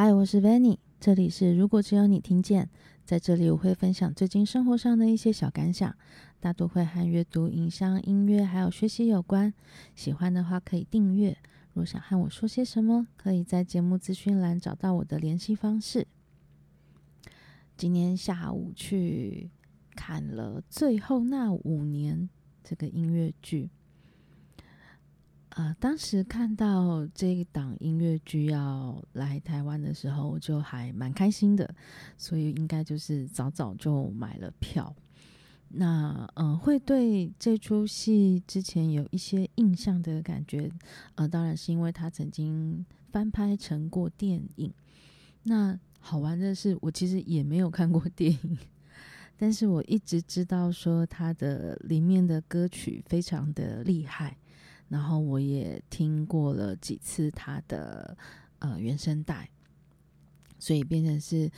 嗨，我是 Vanny，这里是如果只有你听见。在这里我会分享最近生活上的一些小感想，大多会和阅读、影像、音乐还有学习有关。喜欢的话可以订阅。若想和我说些什么，可以在节目资讯栏找到我的联系方式。今天下午去看了《最后那五年》这个音乐剧。呃，当时看到这一档音乐剧要来台湾的时候，我就还蛮开心的，所以应该就是早早就买了票。那嗯、呃，会对这出戏之前有一些印象的感觉，呃，当然是因为它曾经翻拍成过电影。那好玩的是，我其实也没有看过电影，但是我一直知道说它的里面的歌曲非常的厉害。然后我也听过了几次他的呃原声带，所以变成是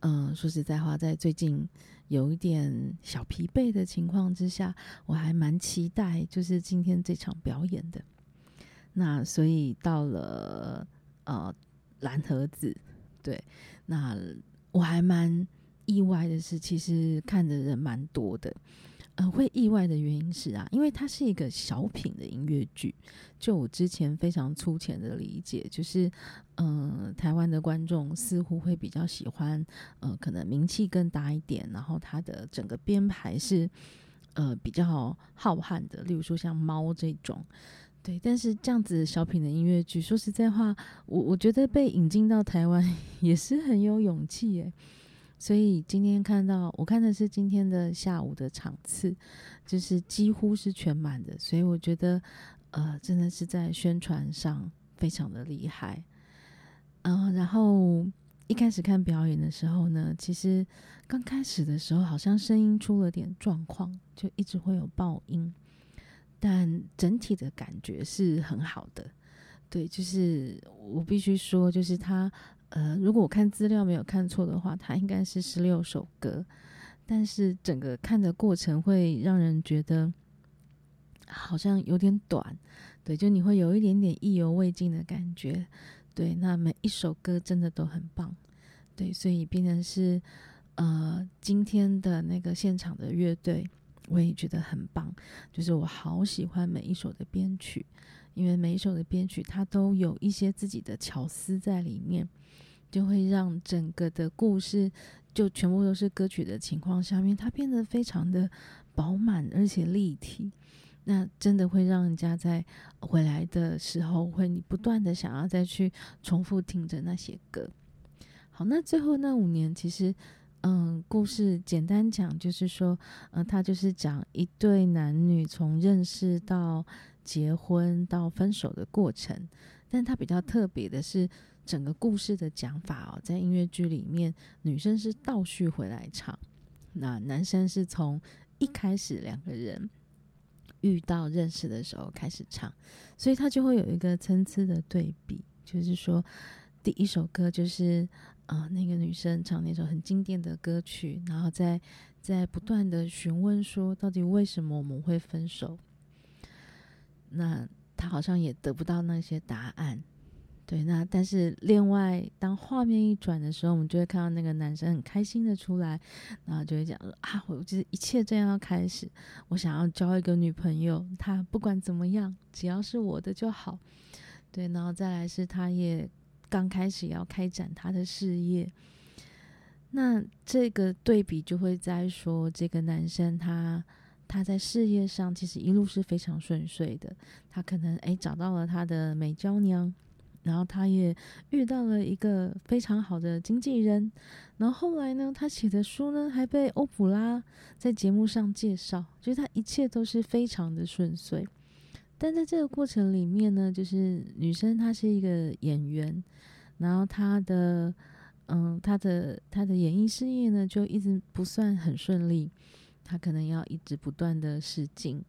嗯、呃，说实在话，在最近有一点小疲惫的情况之下，我还蛮期待就是今天这场表演的。那所以到了呃蓝盒子，对，那我还蛮意外的是，其实看的人蛮多的。呃，会意外的原因是啊，因为它是一个小品的音乐剧。就我之前非常粗浅的理解，就是，嗯、呃，台湾的观众似乎会比较喜欢，呃，可能名气更大一点，然后它的整个编排是，呃，比较浩瀚的。例如说像《猫》这种，对。但是这样子小品的音乐剧，说实在话，我我觉得被引进到台湾 也是很有勇气耶。所以今天看到，我看的是今天的下午的场次，就是几乎是全满的，所以我觉得，呃，真的是在宣传上非常的厉害。嗯、然后一开始看表演的时候呢，其实刚开始的时候好像声音出了点状况，就一直会有爆音，但整体的感觉是很好的。对，就是我必须说，就是他。呃，如果我看资料没有看错的话，它应该是十六首歌，但是整个看的过程会让人觉得好像有点短，对，就你会有一点点意犹未尽的感觉，对，那每一首歌真的都很棒，对，所以变成是呃今天的那个现场的乐队，我也觉得很棒，就是我好喜欢每一首的编曲，因为每一首的编曲它都有一些自己的巧思在里面。就会让整个的故事就全部都是歌曲的情况下面，它变得非常的饱满而且立体。那真的会让人家在回来的时候，会你不断的想要再去重复听着那些歌。好，那最后那五年，其实嗯，故事简单讲就是说，嗯，他就是讲一对男女从认识到结婚到分手的过程。但他比较特别的是。整个故事的讲法哦，在音乐剧里面，女生是倒叙回来唱，那男生是从一开始两个人遇到认识的时候开始唱，所以他就会有一个参差的对比，就是说第一首歌就是啊、那个女生唱那首很经典的歌曲，然后在在不断的询问说，到底为什么我们会分手？那他好像也得不到那些答案。对，那但是另外，当画面一转的时候，我们就会看到那个男生很开心的出来，然后就会讲说啊，我就是一切这样要开始，我想要交一个女朋友，他不管怎么样，只要是我的就好。对，然后再来是他也刚开始要开展他的事业，那这个对比就会在说，这个男生他他在事业上其实一路是非常顺遂的，他可能诶找到了他的美娇娘。然后他也遇到了一个非常好的经纪人，然后后来呢，他写的书呢还被欧普拉在节目上介绍，就是他一切都是非常的顺遂。但在这个过程里面呢，就是女生她是一个演员，然后她的嗯，她的她的演艺事业呢就一直不算很顺利，她可能要一直不断的试镜，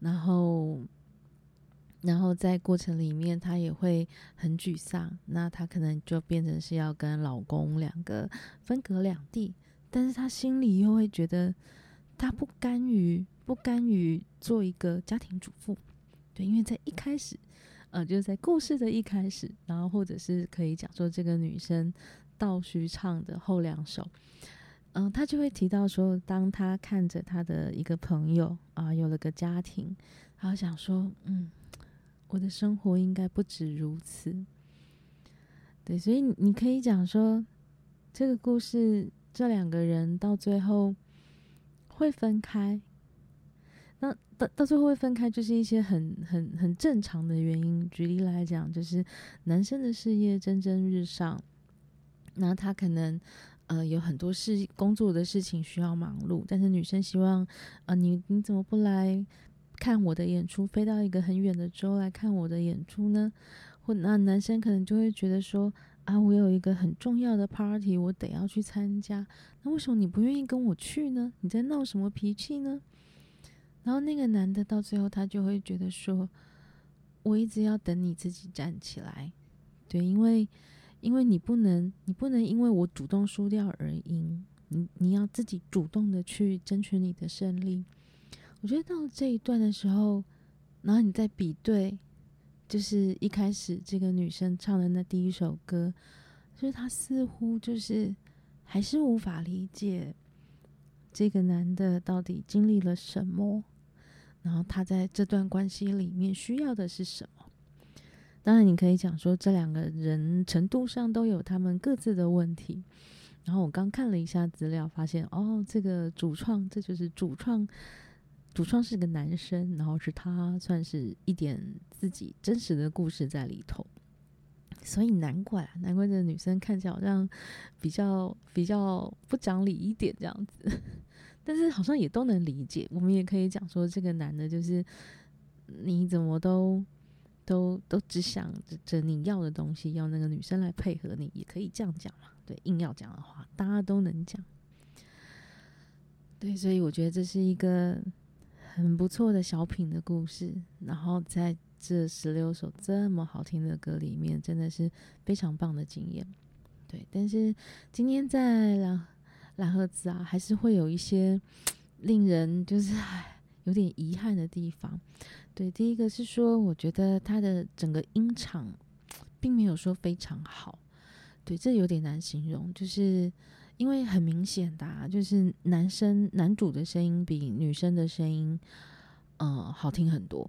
然后。然后在过程里面，她也会很沮丧。那她可能就变成是要跟老公两个分隔两地，但是她心里又会觉得，她不甘于不甘于做一个家庭主妇。因为在一开始，呃，就是在故事的一开始，然后或者是可以讲说这个女生倒叙唱的后两首，嗯、呃，她就会提到说，当她看着她的一个朋友啊、有了个家庭，然后想说，嗯，我的生活应该不止如此。对，所以你可以讲说，这个故事这两个人到最后会分开。那到到最后会分开，就是一些很很很正常的原因。举例来讲，就是男生的事业蒸蒸日上，那他可能呃有很多事工作的事情需要忙碌，但是女生希望，呃你你怎么不来看我的演出，飞到一个很远的州来看我的演出呢？或那男生可能就会觉得说，啊我有一个很重要的 party，我得要去参加，那为什么你不愿意跟我去呢？你在闹什么脾气呢？然后那个男的到最后，他就会觉得说：“我一直要等你自己站起来，对，因为因为你不能，你不能因为我主动输掉而赢，你你要自己主动的去争取你的胜利。”我觉得到这一段的时候，然后你再比对，就是一开始这个女生唱的那第一首歌，就是她似乎就是还是无法理解这个男的到底经历了什么。然后他在这段关系里面需要的是什么？当然，你可以讲说这两个人程度上都有他们各自的问题。然后我刚看了一下资料，发现哦，这个主创这就是主创，主创是个男生，然后是他算是一点自己真实的故事在里头。所以难怪啊，难怪这女生看起来好像比较比较不讲理一点这样子。但是好像也都能理解，我们也可以讲说，这个男的就是你怎么都都都只想着你要的东西，要那个女生来配合你，也可以这样讲嘛。对，硬要讲的话，大家都能讲。对，所以我觉得这是一个很不错的小品的故事。然后在这十六首这么好听的歌里面，真的是非常棒的经验。对，但是今天在了。蓝盒子啊，还是会有一些令人就是唉有点遗憾的地方。对，第一个是说，我觉得他的整个音场并没有说非常好。对，这有点难形容，就是因为很明显的啊，就是男生男主的声音比女生的声音，呃，好听很多。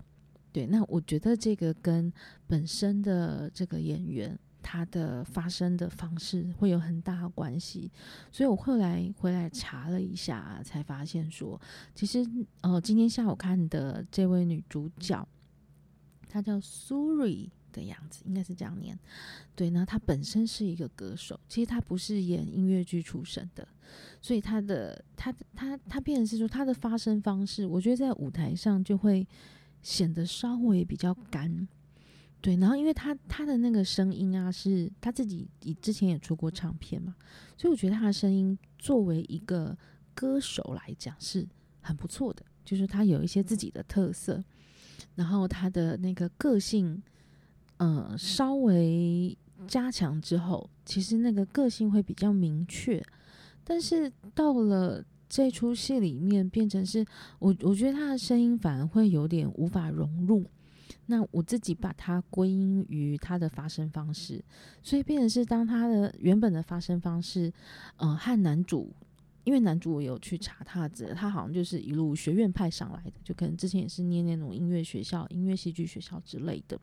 对，那我觉得这个跟本身的这个演员。它的发声的方式会有很大的关系，所以我后来回来查了一下，才发现说，其实呃，今天下午看的这位女主角，她叫 Suri 的样子，应该是这样念。对，那她本身是一个歌手，其实她不是演音乐剧出身的，所以她的她她她变成是说她的发声方式，我觉得在舞台上就会显得稍微比较干。对，然后因为他他的那个声音啊，是他自己以之前也出过唱片嘛，所以我觉得他的声音作为一个歌手来讲是很不错的，就是他有一些自己的特色，然后他的那个个性，呃，稍微加强之后，其实那个个性会比较明确，但是到了这出戏里面，变成是我我觉得他的声音反而会有点无法融入。那我自己把它归因于它的发声方式，所以变成是当他的原本的发声方式，呃，和男主，因为男主我有去查他的，他好像就是一路学院派上来的，就可能之前也是念那种音乐学校、音乐戏剧学校之类的，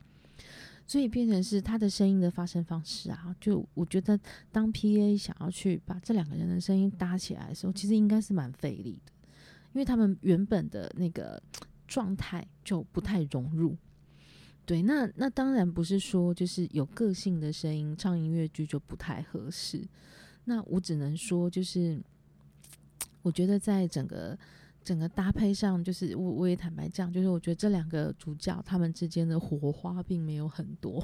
所以变成是他的声音的发声方式啊，就我觉得当 PA 想要去把这两个人的声音搭起来的时候，其实应该是蛮费力的，因为他们原本的那个状态就不太融入。对，那那当然不是说就是有个性的声音唱音乐剧就不太合适。那我只能说，就是我觉得在整个整个搭配上，就是我我也坦白讲，就是我觉得这两个主角他们之间的火花并没有很多。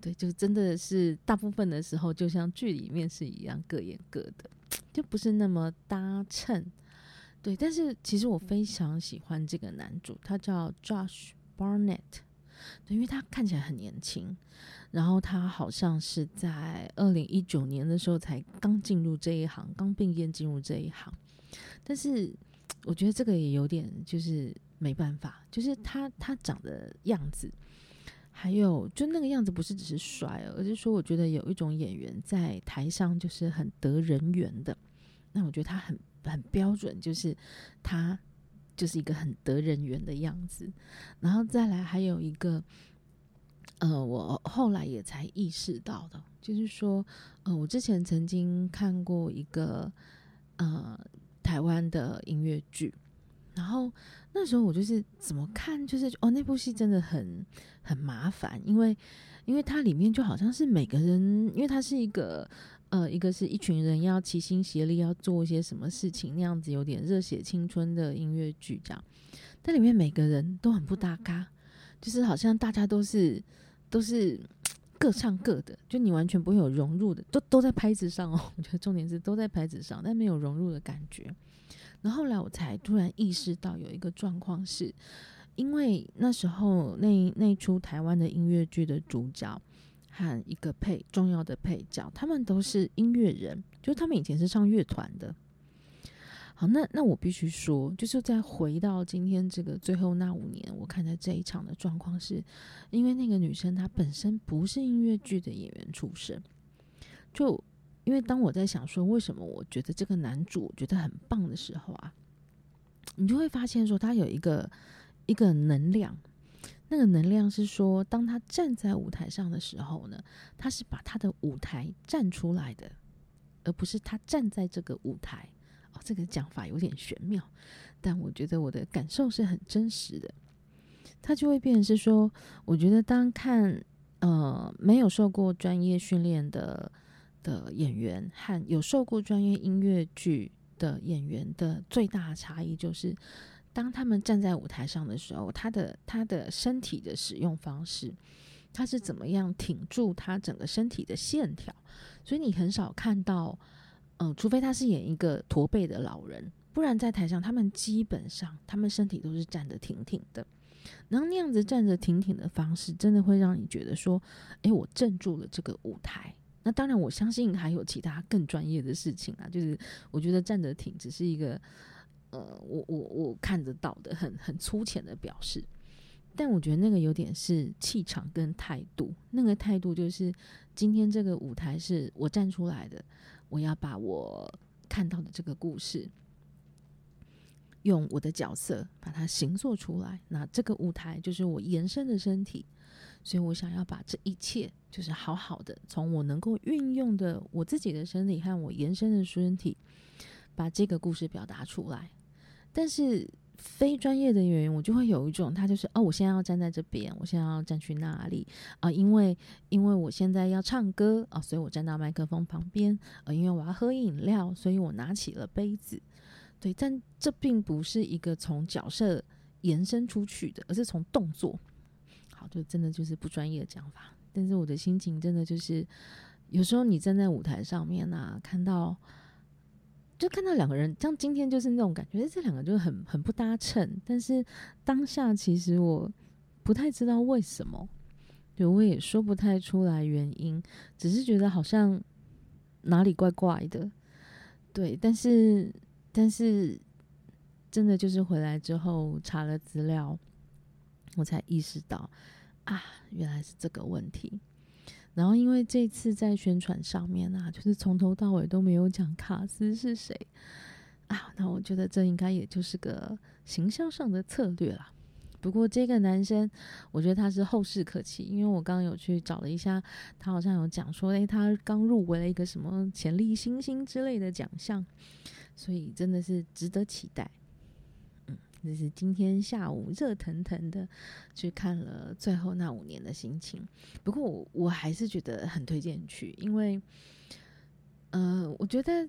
对，就真的是大部分的时候，就像剧里面是一样，各演各的，就不是那么搭衬。对，但是其实我非常喜欢这个男主，他叫 Josh Barnett。对，因为他看起来很年轻，然后他好像是在二零一九年的时候才刚进入这一行，刚毕业进入这一行。但是我觉得这个也有点就是没办法，就是他他长的样子还有就那个样子不是只是帅，而是说我觉得有一种演员在台上就是很得人缘的。那我觉得他很很标准，就是他就是一个很得人缘的样子。然后再来还有一个，呃，我后来也才意识到的，就是说，呃，我之前曾经看过一个呃台湾的音乐剧，然后那时候我就是怎么看，就是哦，那部戏真的很很麻烦，因为因为它里面就好像是每个人，因为它是一个。呃，一个是一群人要齐心协力要做一些什么事情，那样子有点热血青春的音乐剧这样，但里面每个人都很不搭嘎，就是好像大家都是都是各唱各的，就你完全不会有融入的，都都在拍子上哦。我觉得重点是都在拍子上，但没有融入的感觉。然后后来我才突然意识到有一个状况是，因为那时候那那出台湾的音乐剧的主角。和一个配重要的配角，他们都是音乐人，就是他们以前是唱乐团的。好，那那我必须说，就是在回到今天这个最后那五年，我看的这一场的状况是，因为那个女生她本身不是音乐剧的演员出身，就因为当我在想说为什么我觉得这个男主觉得很棒的时候啊，你就会发现说他有一个一个能量。那个能量是说，当他站在舞台上的时候呢，他是把他的舞台站出来的，而不是他站在这个舞台。哦，这个讲法有点玄妙，但我觉得我的感受是很真实的。他就会变成是说，我觉得当看呃没有受过专业训练的的演员和有受过专业音乐剧的演员的最大差异就是。当他们站在舞台上的时候，他的他的身体的使用方式，他是怎么样挺住他整个身体的线条？所以你很少看到，嗯、除非他是演一个驼背的老人，不然在台上他们基本上他们身体都是站得挺挺的。然后那样子站着挺挺的方式，真的会让你觉得说，诶，我镇住了这个舞台。那当然，我相信还有其他更专业的事情啊，就是我觉得站得挺只是一个。呃，我我我看得到的很很粗浅的表示，但我觉得那个有点是气场跟态度。那个态度就是，今天这个舞台是我站出来的，我要把我看到的这个故事，用我的角色把它形塑出来。那这个舞台就是我延伸的身体，所以我想要把这一切，就是好好的从我能够运用的我自己的身体和我延伸的身体，把这个故事表达出来。但是非专业的演员，我就会有一种，他就是哦，我现在要站在这边，我现在要站去那里啊，因为因为我现在要唱歌啊，所以我站到麦克风旁边啊，因为我要喝饮料，所以我拿起了杯子。对，但这并不是一个从角色延伸出去的，而是从动作。好，就真的就是不专业的讲法。但是我的心情真的就是，有时候你站在舞台上面啊，看到。就看到两个人，像今天就是那种感觉，这两个就很很不搭衬。但是当下其实我不太知道为什么，就我也说不太出来原因，只是觉得好像哪里怪怪的。对，但是但是真的就是回来之后查了资料，我才意识到啊，原来是这个问题。然后，因为这次在宣传上面啊，就是从头到尾都没有讲卡斯是谁啊，那我觉得这应该也就是个行销上的策略啦。不过这个男生，我觉得他是后事可期，因为我刚刚有去找了一下，他好像有讲说，诶，他刚入围了一个什么潜力新星之类的奖项，所以真的是值得期待。这是今天下午热腾腾的去看了最后那五年的心情。不过我我还是觉得很推荐去，因为，呃，我觉得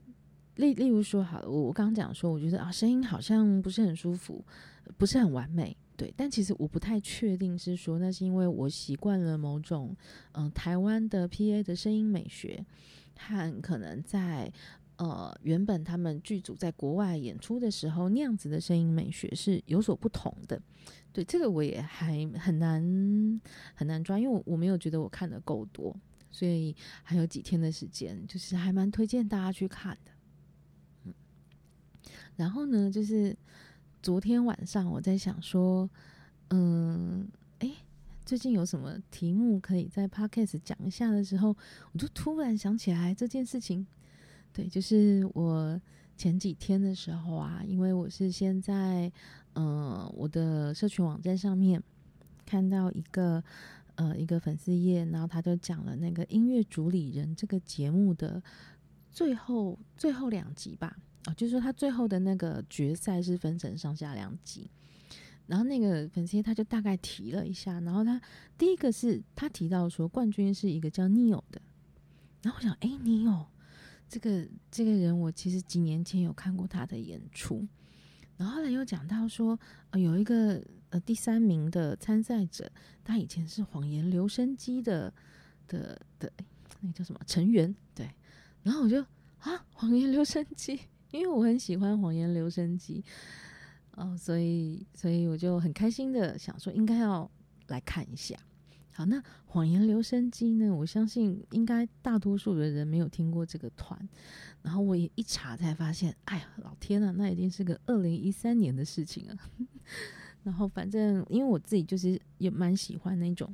例例如说好了，我我刚刚讲说，我觉得啊声音好像不是很舒服，不是很完美，对。但其实我不太确定是说那是因为我习惯了某种嗯、台湾的 PA 的声音美学，和可能在。呃，原本他们剧组在国外演出的时候，那样子的声音美学是有所不同的。对，这个我也还很难很难抓，因为我我没有觉得我看的够多，所以还有几天的时间，就是还蛮推荐大家去看的。嗯，然后呢，就是昨天晚上我在想说，嗯，诶，最近有什么题目可以在 Podcast 讲一下的时候，我就突然想起来这件事情。对，就是我前几天的时候啊，因为我是先在呃我的社群网站上面看到一个呃一个粉丝页，然后他就讲了那个音乐主理人这个节目的最后最后两集吧。哦，就是说他最后的那个决赛是分成上下两集，然后那个粉丝他就大概提了一下，然后他第一个是他提到说冠军是一个叫 Neo 的，然后我想，哎，Neo 这个这个人我其实几年前有看过他的演出，然后后来又讲到说，呃，有一个呃第三名的参赛者，他以前是谎言留声机的的的，那个叫什么成员，对，然后我就啊，谎言留声机。因为我很喜欢谎言留声机，哦，所以所以我就很开心的想说，应该要来看一下。好，那谎言留声机呢？我相信应该大多数的人没有听过这个团。然后我也一查才发现，哎呀，老天呐，那已经是个二零一三年的事情了。然后反正因为我自己就是也蛮喜欢那种。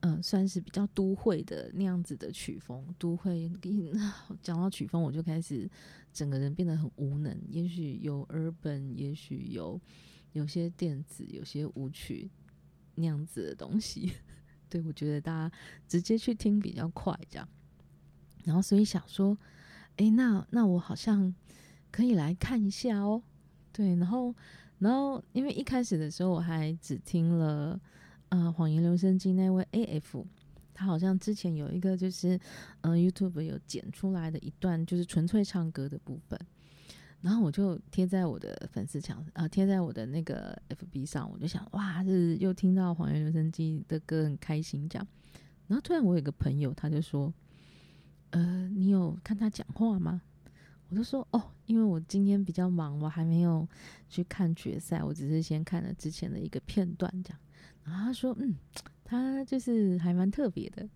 嗯、呃，算是比较都会的那样子的曲风。都会讲到曲风，我就开始整个人变得很无能。也许有 urban，也许有有些电子，有些舞曲那样子的东西。对，我觉得大家直接去听比较快，这样。然后所以想说，哎、那那我好像可以来看一下哦。对，然后然后因为一开始的时候我还只听了。呃，谎言留声机那位 AF，他好像之前有一个就是，呃，YouTube 有剪出来的一段就是纯粹唱歌的部分，然后我就贴在我的粉丝墙啊，贴在我的那个 FB 上，我就想，哇，是又听到谎言留声机的歌，很开心这样。然后突然我有个朋友，他就说，呃，你有看他讲话吗？我就说，哦，因为我今天比较忙，我还没有去看决赛，我只是先看了之前的一个片段这样。然后他说：“嗯，他就是还蛮特别的，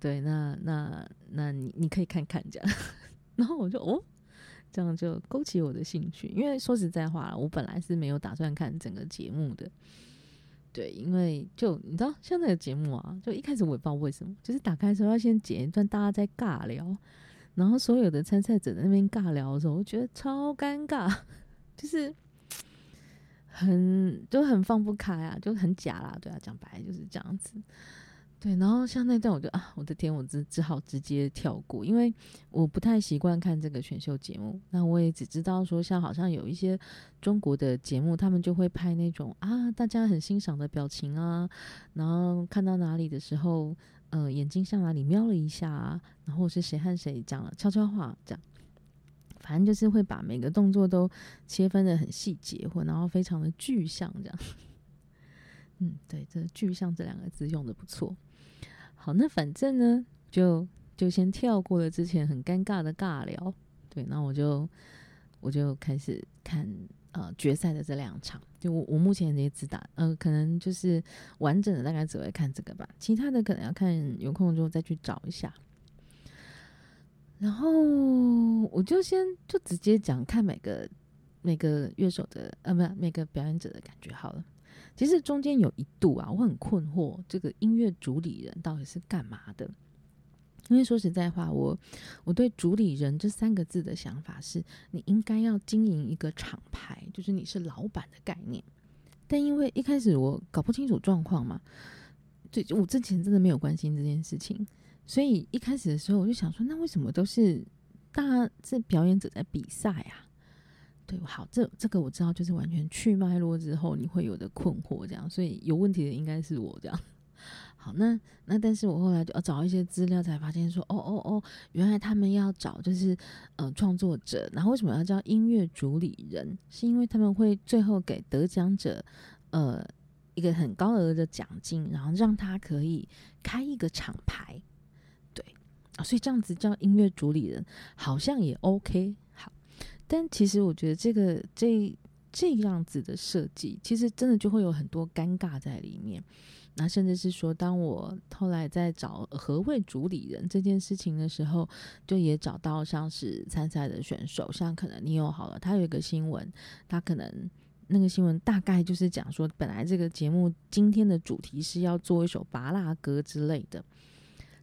对，那那那你你可以看看这样。”然后我就哦，这样就勾起我的兴趣。因为说实在话，我本来是没有打算看整个节目的，对，因为就你知道，像那个节目啊，就一开始我也不知道为什么，就是打开的时候要先剪一段大家在尬聊，然后所有的参赛者在那边尬聊的时候，我觉得超尴尬，就是。很就很放不开啊，就很假啦，对啊，讲白就是这样子，对。然后像那段，我就啊，我的天，我只只好直接跳过，因为我不太习惯看这个选秀节目。那我也只知道说，像好像有一些中国的节目，他们就会拍那种啊，大家很欣赏的表情啊，然后看到哪里的时候，呃，眼睛向哪里瞄了一下啊，然后是谁和谁讲了悄悄话，这样。反正就是会把每个动作都切分的很细节，或然后非常的具象这样。嗯，对，这“具象”这两个字用的不错。好，那反正呢，就就先跳过了之前很尴尬的尬聊。对，那我就我就开始看呃决赛的这两场。就我我目前也只打呃，可能就是完整的大概只会看这个吧，其他的可能要看有空就再去找一下。然后我就先就直接讲看每个每个乐手的呃，不每个表演者的感觉好了。其实中间有一度啊，我很困惑，这个音乐主理人到底是干嘛的？因为说实在话，我我对主理人这三个字的想法是，你应该要经营一个厂牌，就是你是老板的概念。但因为一开始我搞不清楚状况嘛，对，我之前真的没有关心这件事情。所以一开始的时候，我就想说，那为什么都是大家是表演者在比赛啊？对，好，这这个我知道，就是完全去脉络之后你会有的困惑，这样。所以有问题的应该是我这样。好，那那但是我后来就要找一些资料，才发现说，哦哦哦，原来他们要找就是呃创作者，然后为什么要叫音乐主理人？是因为他们会最后给得奖者呃一个很高额的奖金，然后让他可以开一个厂牌。对所以这样子叫音乐主理人好像也 OK，但其实我觉得这个这这样子的设计，其实真的就会有很多尴尬在里面。那甚至是说，当我后来在找何谓主理人这件事情的时候，就也找到像是参赛的选手，像可能你有好了，他有一个新闻，他可能那个新闻大概就是讲说，本来这个节目今天的主题是要做一首芭乐歌之类的，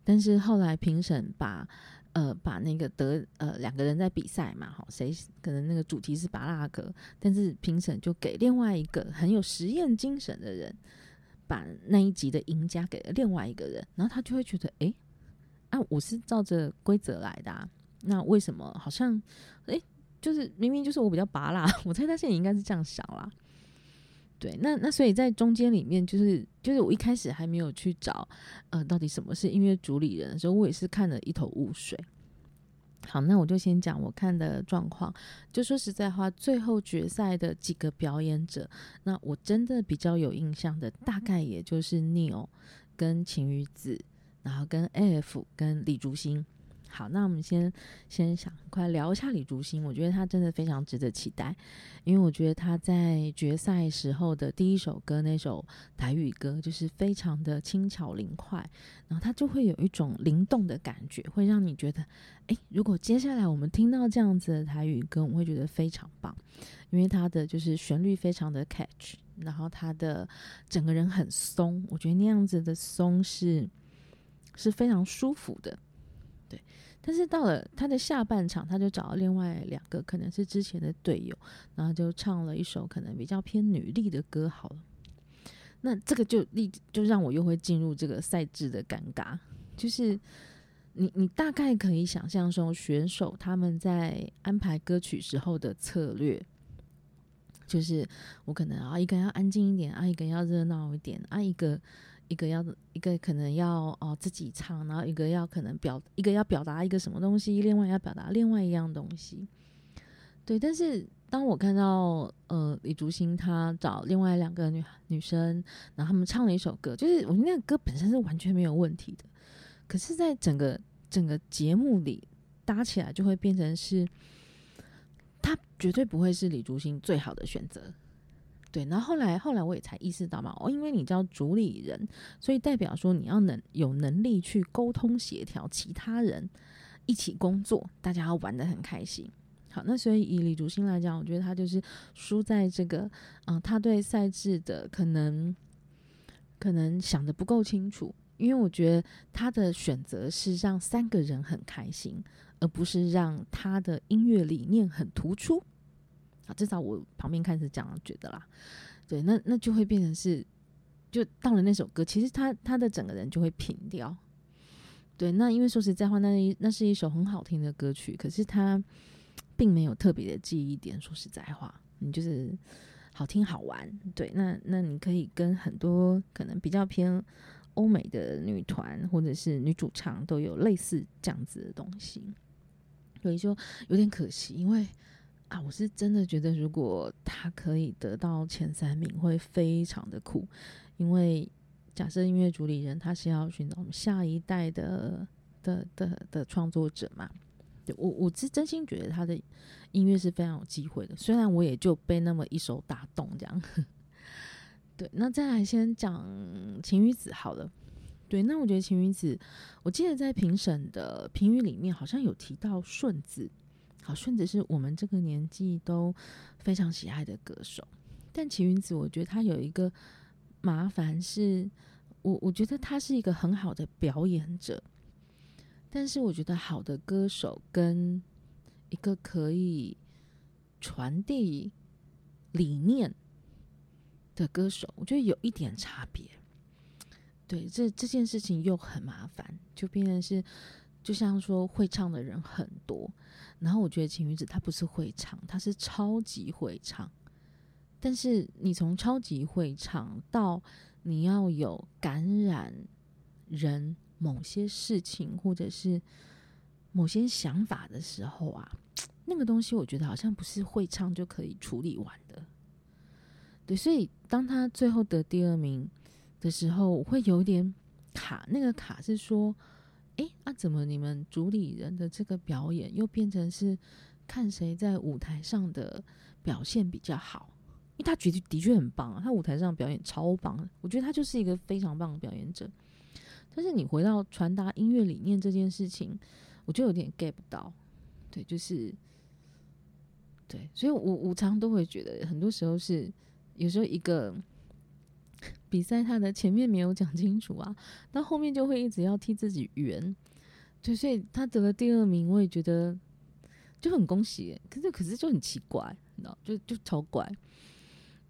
但是后来评审把呃把那个得呃两个人在比赛嘛，好，谁可能那个主题是芭乐歌，但是评审就给另外一个很有实验精神的人，把那一集的赢家给了另外一个人，然后他就会觉得，哎，啊，我是照着规则来的啊，那为什么好像，哎？就是明明就是我比较拔啦，我猜他现在应该是这样想啦。对，那那所以在中间里面，就是就是我一开始还没有去找，呃，到底什么是音乐主理人的时候，我也是看得一头雾水。好，那我就先讲我看的状况。就说实在话，最后决赛的几个表演者，那我真的比较有印象的，大概也就是 Neil 跟晴雨子，然后跟 AF 跟李竹星。好，那我们先先想快聊一下李竹星。我觉得他真的非常值得期待，因为我觉得他在决赛时候的第一首歌那首台语歌，就是非常的轻巧灵快，然后他就会有一种灵动的感觉，会让你觉得，诶，如果接下来我们听到这样子的台语歌，我们会觉得非常棒，因为他的就是旋律非常的 catch，然后他的整个人很松，我觉得那样子的松是是非常舒服的。对但是到了他的下半场，他就找了另外两个可能是之前的队友，然后就唱了一首可能比较偏女力的歌。好了，那这个就立就让我又会进入这个赛制的尴尬，就是你你大概可以想象说选手他们在安排歌曲时候的策略，就是我可能啊一个要安静一点，啊一个要热闹一点，啊一个。一个要一个可能要哦自己唱，然后一个要可能表一个要表达一个什么东西，另外要表达另外一样东西。对，但是当我看到呃李竹星他找另外两个女女生，然后他们唱了一首歌，就是我觉得那个歌本身是完全没有问题的，可是，在整个整个节目里搭起来就会变成是，他绝对不会是李竹星最好的选择。对，然后后来后来我也才意识到嘛，哦，因为你叫主理人，所以代表说你要能有能力去沟通协调其他人一起工作，大家要玩得很开心。好，那所以以李竹新来讲，我觉得他就是输在这个，嗯、呃，他对赛制的可能可能想得不够清楚，因为我觉得他的选择是让三个人很开心，而不是让他的音乐理念很突出。啊，至少我旁边看是这样觉得啦，对，那那就会变成是，就到了那首歌，其实他他的整个人就会平掉，对，那因为说实在话，那那是一首很好听的歌曲，可是他并没有特别的记忆点。说实在话，你就是好听好玩，对，那那你可以跟很多可能比较偏欧美的女团或者是女主唱都有类似这样子的东西，所以说有点可惜，因为。啊，我是真的觉得，如果他可以得到前三名，会非常的酷。因为假设音乐主理人他是要寻找我们下一代的的的的创作者嘛，我我是真心觉得他的音乐是非常有机会的。虽然我也就被那么一首打动这样。对，那再来先讲晴雨子好了。对，那我觉得晴雨子，我记得在评审的评语里面好像有提到顺子。好，顺子是我们这个年纪都非常喜爱的歌手，但齐云子，我觉得他有一个麻烦是，我我觉得他是一个很好的表演者，但是我觉得好的歌手跟一个可以传递理念的歌手，我觉得有一点差别。对，这这件事情又很麻烦，就变成是，就像说会唱的人很多。然后我觉得晴雨子她不是会唱，她是超级会唱。但是你从超级会唱到你要有感染人某些事情或者是某些想法的时候啊，那个东西我觉得好像不是会唱就可以处理完的。对，所以当他最后得第二名的时候，我会有点卡。那个卡是说。那、怎么你们主理人的这个表演又变成是看谁在舞台上的表现比较好？因为他觉得的确很棒啊，他舞台上表演超棒，我觉得他就是一个非常棒的表演者。但是你回到传达音乐理念这件事情，我就有点 get 不到。对，就是对，所以我我常常都会觉得，很多时候是有时候一个比赛，他的前面没有讲清楚啊，到后面就会一直要替自己圆。对，所以他得了第二名，我也觉得就很恭喜。可是可是就很奇怪，你知道，就就超怪。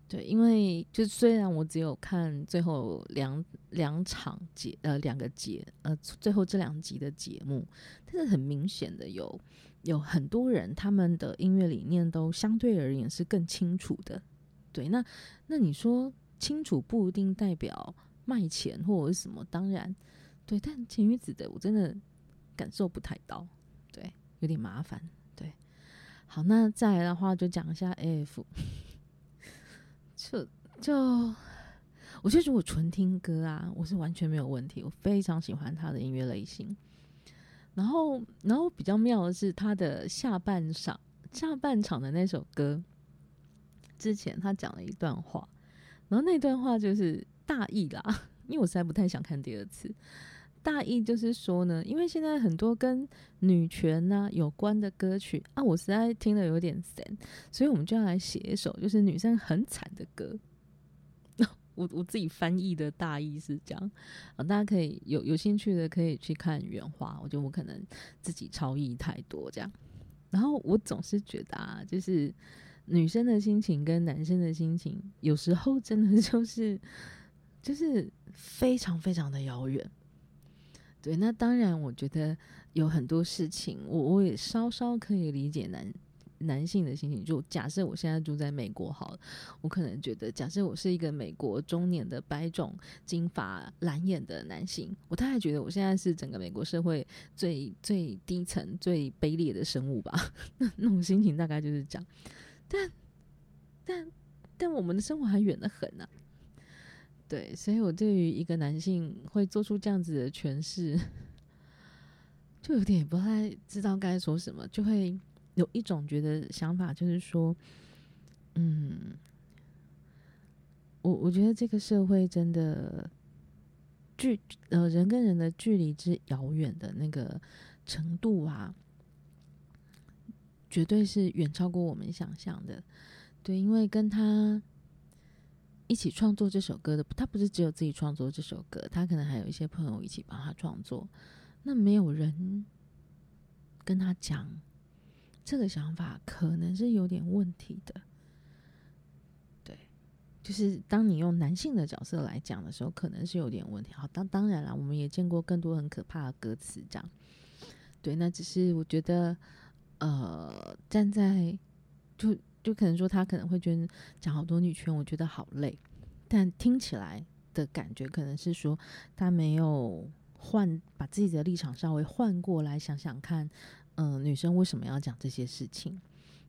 对，因为就虽然我只有看最后两两场节呃两个节呃最后这两集的节目，但是很明显的有有很多人他们的音乐理念都相对而言是更清楚的。对，那那你说清楚不一定代表卖钱或者是什么，当然对，但浅羽子的我真的感受不太到，对，有点麻烦。对，好，那再来的话就讲一下 AF。就就，我觉得如果纯听歌啊，我是完全没有问题。我非常喜欢他的音乐类型。然后，然后比较妙的是他的下半场，下半场的那首歌，之前他讲了一段话，然后那段话就是大意啦，因为我实在不太想看第二次。大意就是说呢，因为现在很多跟女权呐、有关的歌曲啊，我实在听的有点神，所以我们就要来写一首就是女生很惨的歌。我我自己翻译的大意是这样啊，大家可以有有兴趣的可以去看原话。我觉得我可能自己超译太多这样，然后我总是觉得啊，就是女生的心情跟男生的心情有时候真的就是就是非常非常的遥远。对，那当然，我觉得有很多事情，我我也稍稍可以理解男男性的心情。就假设我现在住在美国好了，我可能觉得，假设我是一个美国中年的白种金发蓝眼的男性，我大概觉得我现在是整个美国社会最最低层、最卑劣的生物吧。那那种心情大概就是这样。但但但我们的生活还远得很呢、对，所以我对于一个男性会做出这样子的诠释，就有点不太知道该说什么，就会有一种觉得想法，就是说，嗯，我我觉得这个社会真的距呃人跟人的距离之遥远的那个程度啊，绝对是远超过我们想象的。对，因为跟他。一起创作这首歌的，他不是只有自己创作这首歌，他可能还有一些朋友一起帮他创作。那没有人跟他讲，这个想法可能是有点问题的。对，就是当你用男性的角色来讲的时候，可能是有点问题。好，当当然了，我们也见过更多很可怕的歌词，这样。对，那只是我觉得，呃，站在就。就可能说他可能会觉得讲好多女权，我觉得好累。但听起来的感觉可能是说他没有换，把自己的立场稍微换过来想想看，嗯、女生为什么要讲这些事情？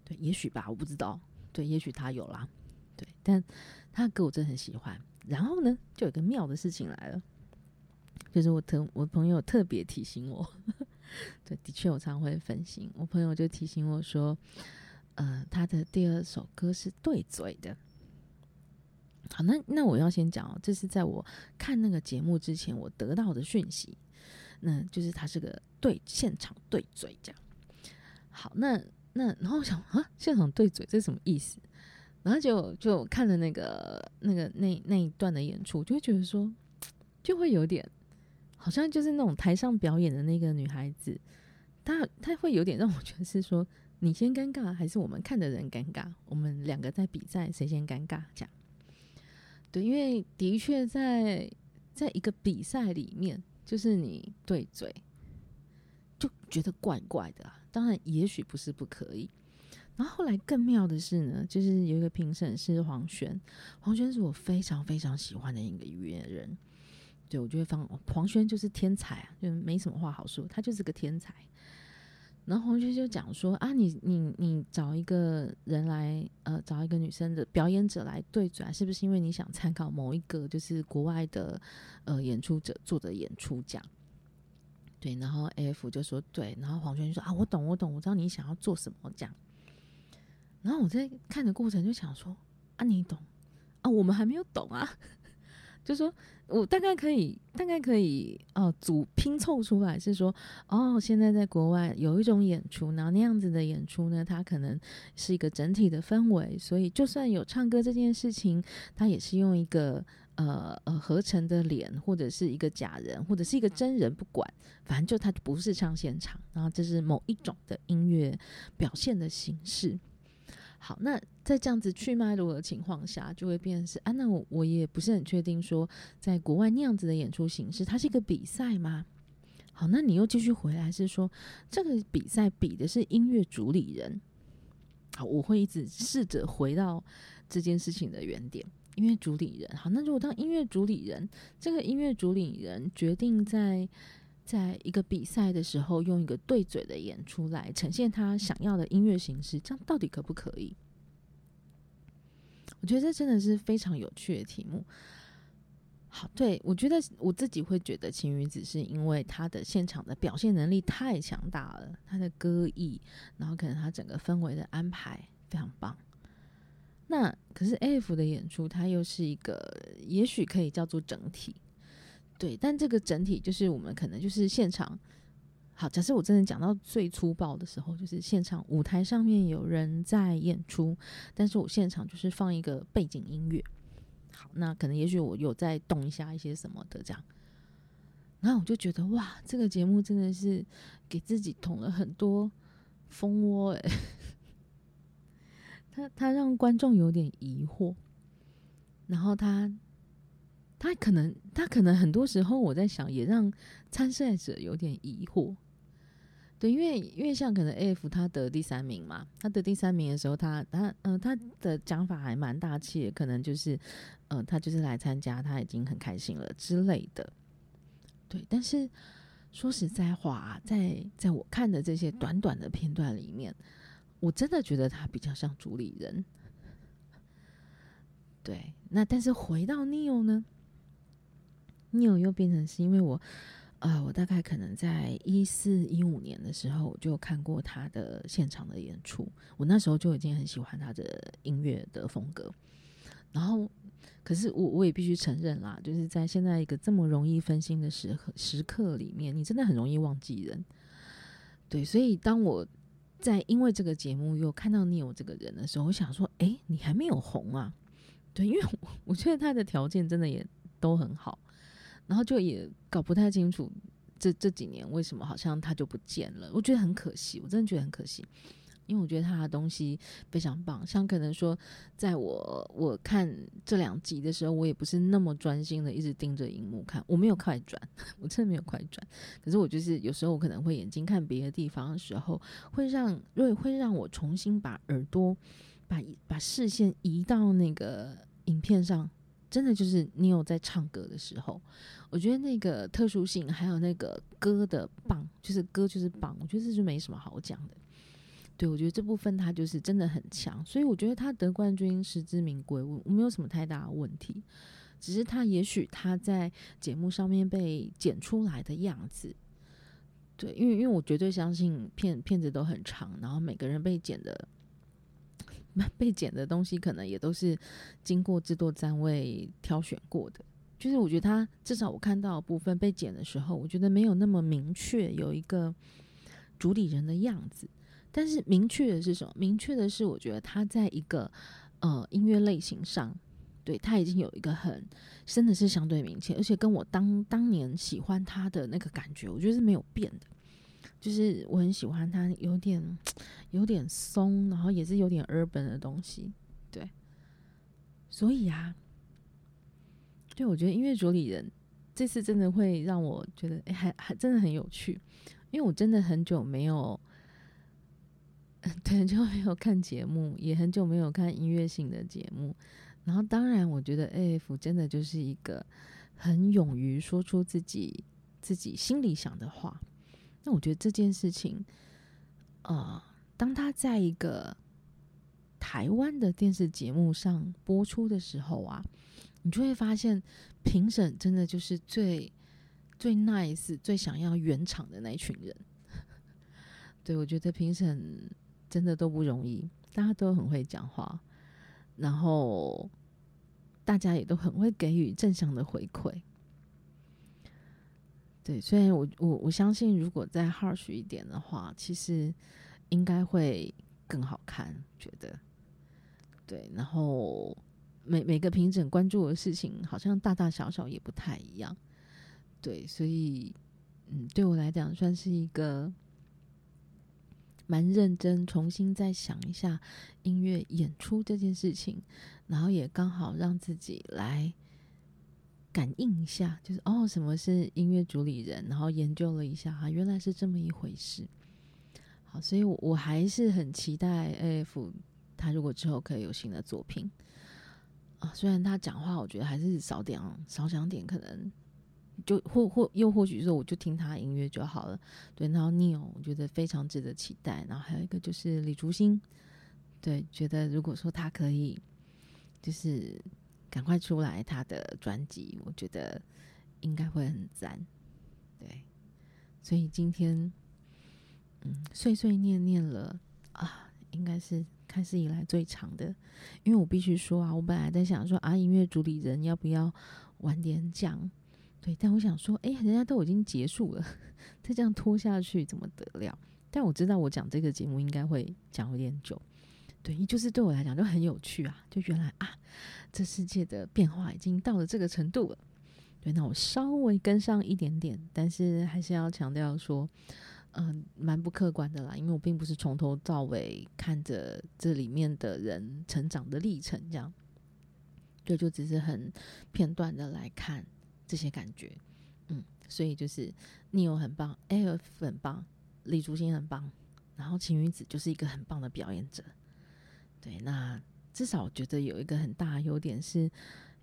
对，也许吧，我不知道。对，也许他有啦。对，但他的歌我真的很喜欢。然后呢，就有一个妙的事情来了，就是我特我朋友特别提醒我，对，的确我常会分心。我朋友就提醒我说。呃，他的第二首歌是对嘴的。好，那那我要先讲哦，这是在我看那个节目之前，我得到的讯息。那就是他是个对现场对嘴这样。好，那那然后我想啊，现场对嘴这是什么意思？然后就就看了那个那个那那一段的演出，就会觉得说，就会有点好像就是那种台上表演的那个女孩子，她她会有点让我觉得是说。你先尴尬，还是我们看的人尴尬？我们两个在比赛，谁先尴尬？这样对，因为的确在在一个比赛里面，就是你对嘴，就觉得怪怪的。当然，也许不是不可以。然后后来更妙的是呢，就是有一个评审是黄轩，黄轩是我非常非常喜欢的一个音乐人。对，我觉得方黄轩就是天才啊，就没什么话好说，他就是个天才。然后黄轩就讲说啊，你你你找一个人来，呃，找一个女生的表演者来对嘴，是不是因为你想参考某一个就是国外的呃演出者做的演出奖？对，然后 AF 就说对，然后黄轩就说啊，我懂我懂，我知道你想要做什么这样。然后我在看的过程就想说啊，你懂啊，我们还没有懂啊。就说我大概可以，大概可以哦，组拼凑出来是说，哦，现在在国外有一种演出，然后那样子的演出呢，它可能是一个整体的氛围，所以就算有唱歌这件事情，它也是用一个呃呃合成的脸，或者是一个假人，或者是一个真人，不管，反正就它不是唱现场，然后这是某一种的音乐表现的形式。好，那在这样子去脉络的情况下，就会变成是啊，那我我也不是很确定说，在国外那样子的演出形式，它是一个比赛吗？好，那你又继续回来是说，这个比赛比的是音乐主理人。好，我会一直试着回到这件事情的原点，音乐主理人。好，那如果当音乐主理人，这个音乐主理人决定在在一个比赛的时候，用一个对嘴的演出来呈现他想要的音乐形式，这样到底可不可以？我觉得这真的是非常有趣的题目。好，对，我觉得我自己会觉得晴雨子是因为他的现场的表现能力太强大了，他的歌艺，然后可能他整个氛围的安排非常棒。那可是 F 的演出，它又是一个也许可以叫做整体。对，但这个整体就是我们可能就是现场。好，假设我真的讲到最粗暴的时候，就是现场舞台上面有人在演出，但是我现场就是放一个背景音乐。好，那可能也许我有在动一下一些什么的这样，然后我就觉得哇，这个节目真的是给自己捅了很多蜂窝诶，他他让观众有点疑惑，然后他。他可能，他可能很多时候，我在想，也让参赛者有点疑惑。对，因为因为像可能 AF 他得第三名嘛，他得第三名的时候，他他嗯、呃，他的讲法还蛮大气，可能就是嗯、呃，他就是来参加，他已经很开心了之类的。对，但是说实在话，在在我看的这些短短的片段里面，我真的觉得他比较像主理人。对，那但是回到 Neil 呢？Neil 又变成是因为我，呃，我大概可能在一四一五年的时候，我就看过他的现场的演出。我那时候就已经很喜欢他的音乐的风格。然后，可是我我也必须承认啦，就是在现在一个这么容易分心的时刻时刻里面，你真的很容易忘记人。对，所以当我在因为这个节目又看到 Neil 这个人的时候，我想说，哎，你还没有红啊？对，因为我我觉得他的条件真的也都很好。然后就也搞不太清楚，这这几年为什么好像他就不见了？我觉得很可惜，我真的觉得很可惜，因为我觉得他的东西非常棒。像可能说，在我我看这两集的时候，我也不是那么专心的一直盯着荧幕看，我没有快转，我真的没有快转。可是我就是有时候我可能会眼睛看别的地方的时候，会让会会让我重新把耳朵把把视线移到那个影片上。真的就是你有在唱歌的时候，我觉得那个特殊性，还有那个歌的棒，就是歌就是棒，我觉得这就没什么好讲的。对，我觉得这部分他就是真的很强，所以我觉得他得冠军实至名归，我我没有什么太大的问题。只是他也许他在节目上面被剪出来的样子，对，因为因为我绝对相信片片子都很长，然后每个人被剪的。被剪的东西可能也都是经过制作单位挑选过的，就是我觉得他至少我看到部分被剪的时候，我觉得没有那么明确有一个主理人的样子。但是明确的是什么？明确的是，我觉得他在一个呃音乐类型上，对他已经有一个很真的是相对明确，而且跟我当当年喜欢他的那个感觉，我觉得是没有变的。就是我很喜欢他，有点有点松，然后也是有点 urban 的东西，对。所以啊，对，我觉得音乐主理人这次真的会让我觉得，哎，还还真的很有趣，因为我真的很久没有，对，很久没有看节目，也很久没有看音乐性的节目。然后，当然，我觉得 AF 真的就是一个很勇于说出自己自己心里想的话。那我觉得这件事情，呃，当他在一个台湾的电视节目上播出的时候啊，你就会发现评审真的就是最最 nice、最想要圆场的那一群人。对，我觉得评审真的都不容易，大家都很会讲话，然后大家也都很会给予正向的回馈。对，所以我我我相信，如果再 harsh 一点的话，其实应该会更好看。觉得，对，然后每每个评审关注的事情，好像大大小小也不太一样。对，所以，嗯，对我来讲，算是一个蛮认真，重新再想一下音乐演出这件事情，然后也刚好让自己来。感应一下，就是哦，什么是音乐主理人？然后研究了一下，哈，原来是这么一回事。好，所以我我还是很期待 A.F. 他如果之后可以有新的作品啊。虽然他讲话，我觉得还是少点少讲点，可能就或或又或许说，我就听他音乐就好了。对，然后 Neil 我觉得非常值得期待。然后还有一个就是李竹新，对，觉得如果说他可以，就是。赶快出来他的专辑，我觉得应该会很赞。对，所以今天嗯碎碎念念了啊，应该是开始以来最长的。因为我必须说啊，我本来在想说啊，音乐主理人要不要晚点讲？对，但我想说，哎，人家都已经结束了，再这样拖下去怎么得了？但我知道我讲这个节目应该会讲有点久。对，就是对我来讲就很有趣啊！就原来啊，这世界的变化已经到了这个程度了。对，那我稍微跟上一点点，但是还是要强调说，嗯、蛮不客观的啦，因为我并不是从头到尾看着这里面的人成长的历程，这样。对，就只是很片段的来看这些感觉。嗯，所以就是 Neo 很棒，A.F 很棒，李竹新很棒，然后晴雨子就是一个很棒的表演者。对，那至少我觉得有一个很大的优点是，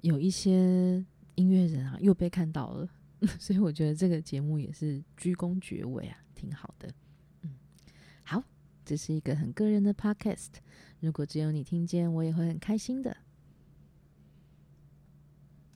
有一些音乐人啊又被看到了，所以我觉得这个节目也是居功厥伟啊，挺好的。嗯，好，这是一个很个人的 podcast，如果只有你听见，我也会很开心的。